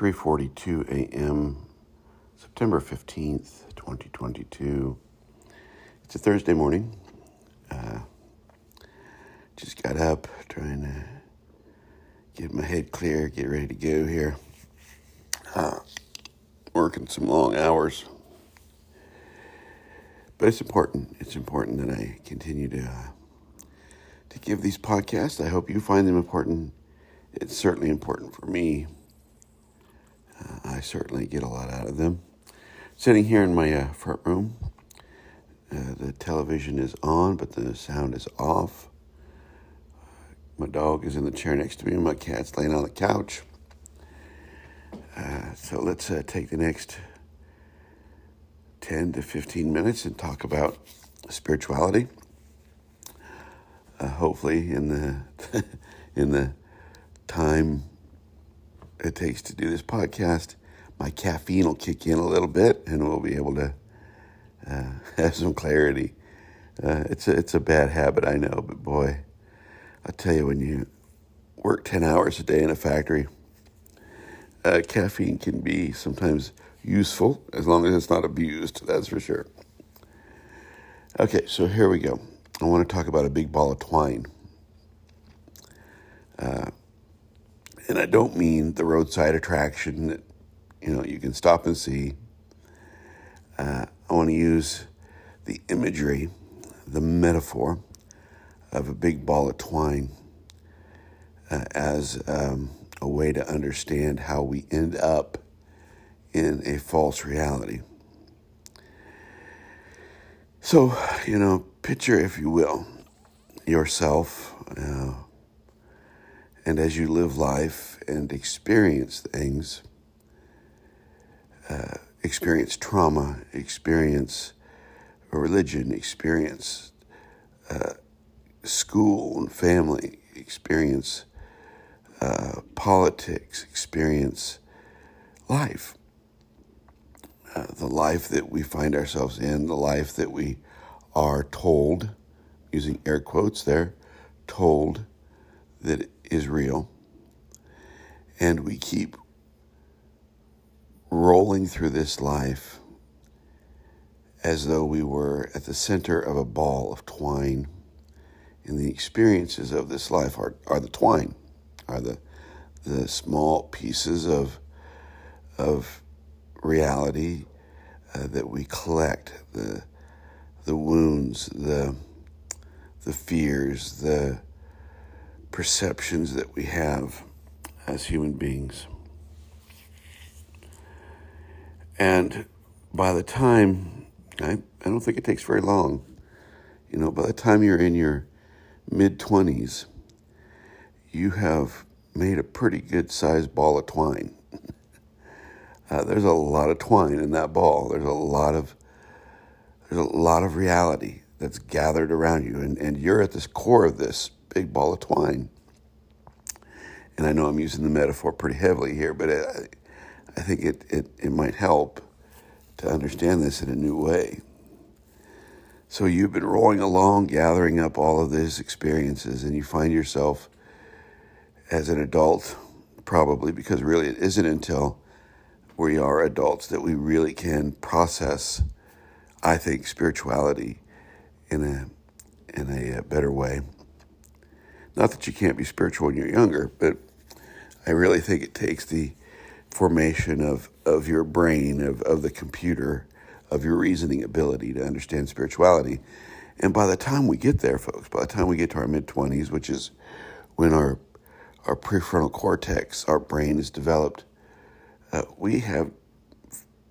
3:42 a.m. September 15th, 2022. It's a Thursday morning. Uh, just got up, trying to get my head clear, get ready to go here. Uh, working some long hours, but it's important. It's important that I continue to. Uh, to give these podcasts. I hope you find them important. It's certainly important for me. Uh, I certainly get a lot out of them. Sitting here in my uh, front room, uh, the television is on, but the sound is off. My dog is in the chair next to me, and my cat's laying on the couch. Uh, so let's uh, take the next 10 to 15 minutes and talk about spirituality uh, hopefully in the in the time it takes to do this podcast, my caffeine will kick in a little bit, and we'll be able to uh, have some clarity. Uh, it's a it's a bad habit, I know, but boy, I tell you, when you work ten hours a day in a factory, uh, caffeine can be sometimes useful as long as it's not abused. That's for sure. Okay, so here we go. I want to talk about a big ball of twine. Uh, and I don't mean the roadside attraction that you know you can stop and see. Uh, I want to use the imagery, the metaphor of a big ball of twine uh, as um, a way to understand how we end up in a false reality. So, you know, picture, if you will, yourself, uh, and as you live life and experience things, uh, experience trauma, experience religion, experience uh, school and family, experience uh, politics, experience life. Uh, the life that we find ourselves in, the life that we are told, using air quotes there, told that is real. And we keep rolling through this life as though we were at the center of a ball of twine. And the experiences of this life are, are the twine, are the, the small pieces of, of reality uh, that we collect, the, the wounds, the, the fears, the perceptions that we have as human beings. And by the time, I, I don't think it takes very long, you know, by the time you're in your mid 20s, you have made a pretty good sized ball of twine. Uh, there's a lot of twine in that ball. There's a lot of there's a lot of reality that's gathered around you, and, and you're at the core of this big ball of twine. And I know I'm using the metaphor pretty heavily here, but it, I think it, it, it might help to understand this in a new way. So you've been rolling along, gathering up all of these experiences, and you find yourself as an adult, probably because really it isn't until we are adults that we really can process, I think, spirituality in a in a, uh, better way. Not that you can't be spiritual when you're younger, but I really think it takes the formation of, of your brain, of, of the computer, of your reasoning ability to understand spirituality. And by the time we get there, folks, by the time we get to our mid 20s, which is when our, our prefrontal cortex, our brain is developed, uh, we have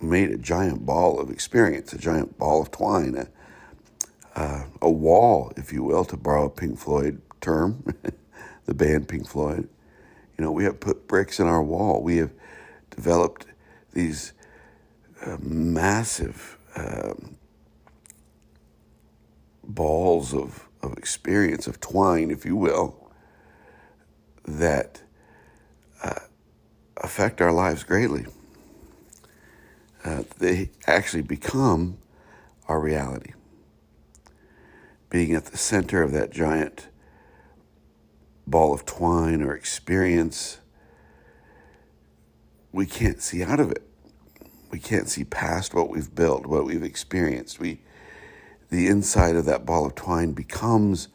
made a giant ball of experience, a giant ball of twine, a, uh, a wall, if you will, to borrow a Pink Floyd term, the band Pink Floyd. You know, we have put bricks in our wall. We have developed these uh, massive um, balls of, of experience, of twine, if you will, that uh, affect our lives greatly. Uh, they actually become our reality. Being at the center of that giant ball of twine or experience, we can't see out of it. We can't see past what we've built, what we've experienced. We, the inside of that ball of twine becomes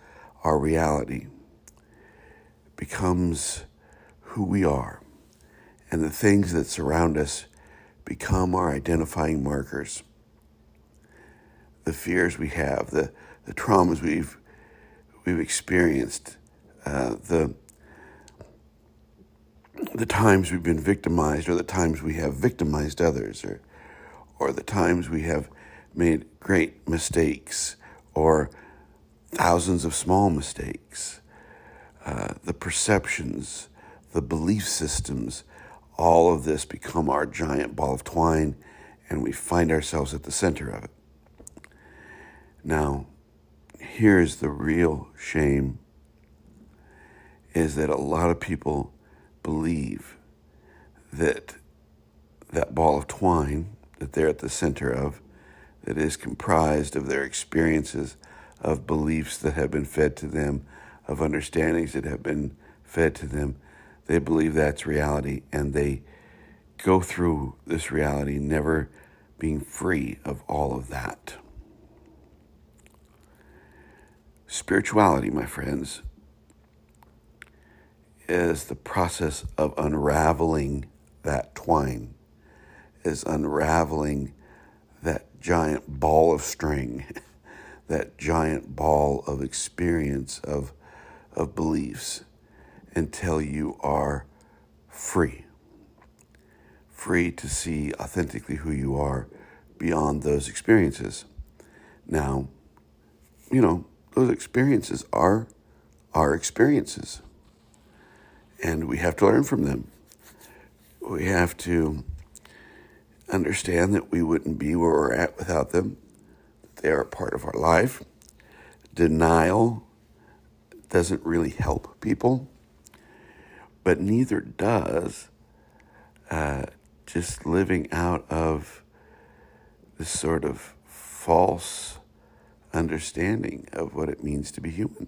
our reality, becomes who we are, and the things that surround us become our identifying markers. The fears we have, the, the traumas we've we've experienced, uh, the the times we've been victimized, or the times we have victimized others, or or the times we have made great mistakes, or thousands of small mistakes, uh, the perceptions, the belief systems, all of this become our giant ball of twine, and we find ourselves at the center of it. Now, here's the real shame is that a lot of people believe that that ball of twine that they're at the center of that is comprised of their experiences of beliefs that have been fed to them of understandings that have been fed to them they believe that's reality and they go through this reality never being free of all of that. Spirituality, my friends, is the process of unraveling that twine, is unraveling that giant ball of string, that giant ball of experience, of, of beliefs, until you are free. Free to see authentically who you are beyond those experiences. Now, you know, those experiences are our experiences. And we have to learn from them. We have to understand that we wouldn't be where we're at without them. They are a part of our life. Denial doesn't really help people, but neither does uh, just living out of this sort of false understanding of what it means to be human.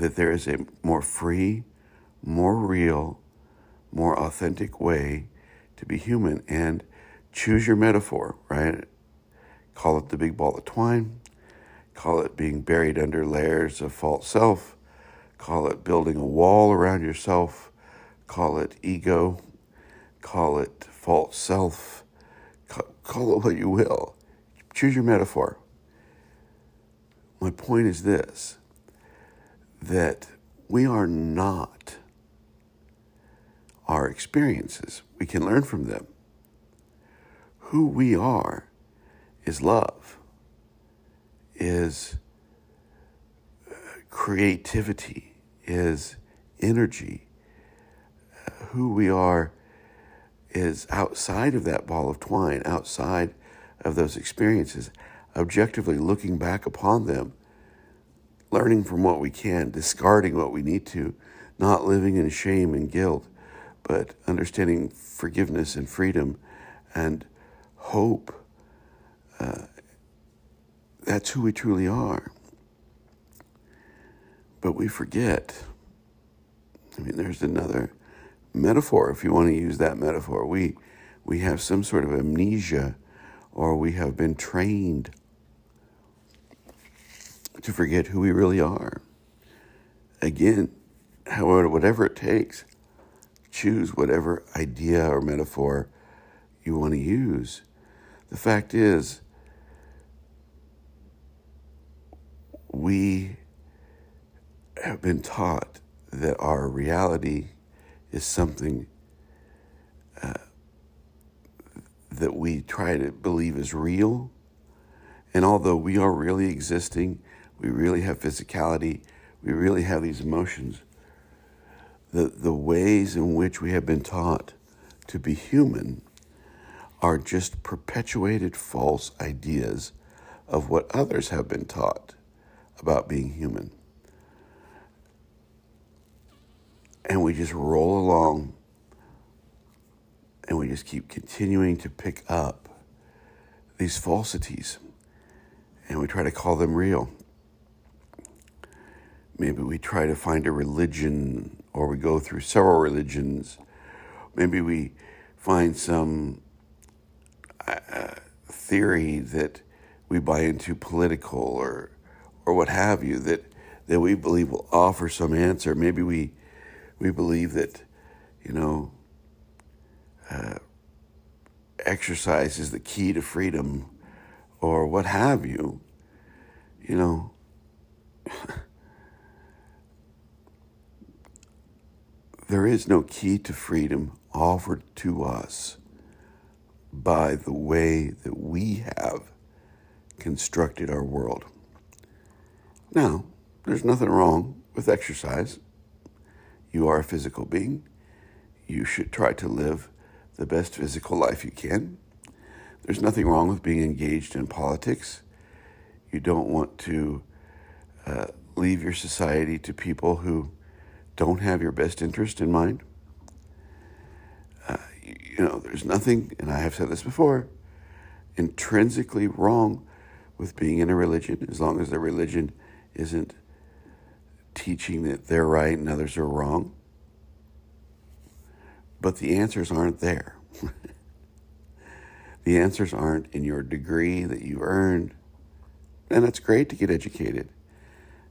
That there is a more free, more real, more authentic way to be human. And choose your metaphor, right? Call it the big ball of twine, call it being buried under layers of false self, call it building a wall around yourself, call it ego, call it false self, call it what you will. Choose your metaphor. My point is this that we are not our experiences. We can learn from them. Who we are is love, is uh, creativity, is energy. Who we are is outside of that ball of twine, outside of those experiences, objectively looking back upon them, learning from what we can, discarding what we need to, not living in shame and guilt, but understanding forgiveness and freedom and hope. Uh, that's who we truly are. But we forget. I mean, there's another metaphor, if you want to use that metaphor. We, we have some sort of amnesia or we have been trained to forget who we really are. Again, however, whatever it takes, choose whatever idea or metaphor you want to use. The fact is, we have been taught that our reality is something uh, that we try to believe is real. And although we are really existing, we really have physicality, we really have these emotions, the, the ways in which we have been taught to be human are just perpetuated false ideas of what others have been taught about being human. And we just roll along and we just keep continuing to pick up these falsities and we try to call them real. Maybe we try to find a religion or we go through several religions. Maybe we find some uh, theory that we buy into political or or what have you that that we believe will offer some answer. Maybe we we believe that you know uh, exercise is the key to freedom or what have you. You know. there is no key to freedom offered to us by the way that we have constructed our world. Now, there's nothing wrong with exercise. You are a physical being. You should try to live the best physical life you can. There's nothing wrong with being engaged in politics. You don't want to uh, leave your society to people who don't have your best interest in mind. Uh, you know, there's nothing, and I have said this before, intrinsically wrong with being in a religion as long as the religion isn't teaching that they're right and others are wrong. But the answers aren't there. the answers aren't in your degree that you've earned. And it's great to get educated.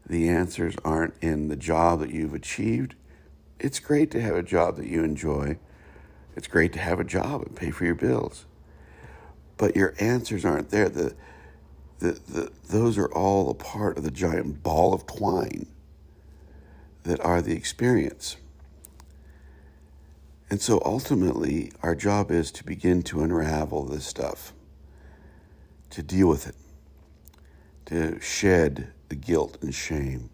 The answers aren't in the job that you've achieved. It's great to have a job that you enjoy. It's great to have a job and pay for your bills. But your answers aren't there. The, the, the, those are all a part of the giant ball of twine that are the experience. And so ultimately, our job is to begin to unravel this stuff, to deal with it, to shed the guilt and shame,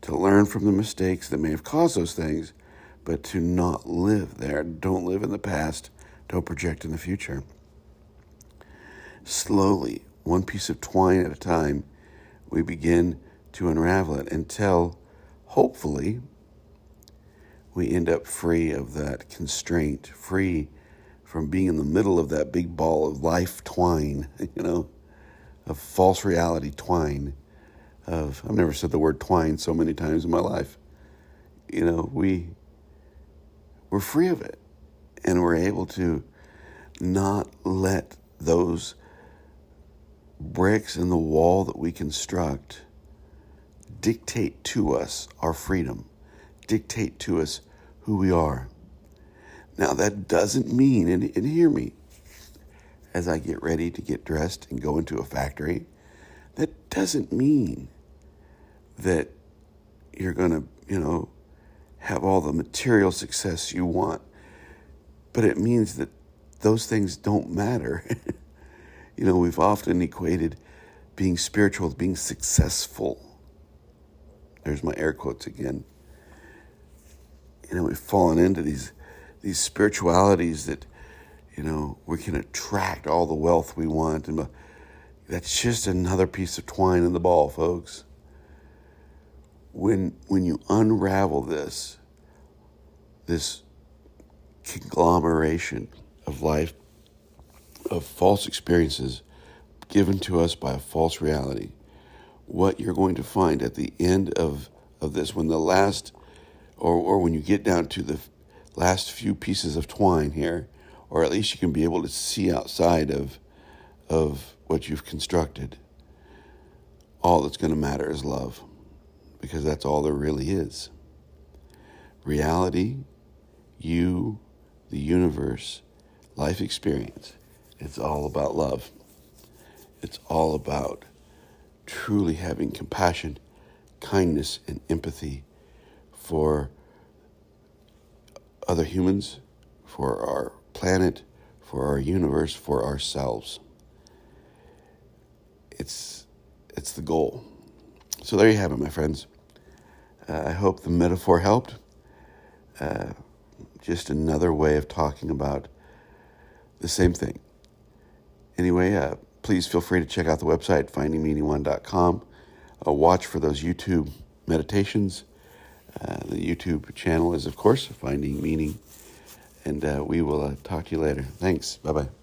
to learn from the mistakes that may have caused those things, but to not live there. Don't live in the past, don't project in the future. Slowly, one piece of twine at a time, we begin to unravel it until, hopefully, we end up free of that constraint, free from being in the middle of that big ball of life twine, you know, of false reality twine. Of I've never said the word twine so many times in my life. You know, we we're free of it, and we're able to not let those bricks in the wall that we construct dictate to us our freedom, dictate to us who we are. Now, that doesn't mean, and, and hear me, as I get ready to get dressed and go into a factory, that doesn't mean that you're going to, you know, have all the material success you want. But it means that those things don't matter. You know, we've often equated being spiritual with being successful. There's my air quotes again. You know, we've fallen into these these spiritualities that, you know, we can attract all the wealth we want, and that's just another piece of twine in the ball, folks. When when you unravel this, this conglomeration of life of false experiences given to us by a false reality. What you're going to find at the end of, of this, when the last, or, or when you get down to the last few pieces of twine here, or at least you can be able to see outside of, of what you've constructed, all that's going to matter is love, because that's all there really is. Reality, you, the universe, life experience it's all about love. It's all about truly having compassion, kindness, and empathy for other humans, for our planet, for our universe, for ourselves. It's it's the goal. So there you have it, my friends. Uh, I hope the metaphor helped. Uh, just another way of talking about the same thing. Anyway, uh, please feel free to check out the website, findingmeaning1.com. Uh, watch for those YouTube meditations. Uh, the YouTube channel is, of course, Finding Meaning. And uh, we will uh, talk to you later. Thanks. Bye bye.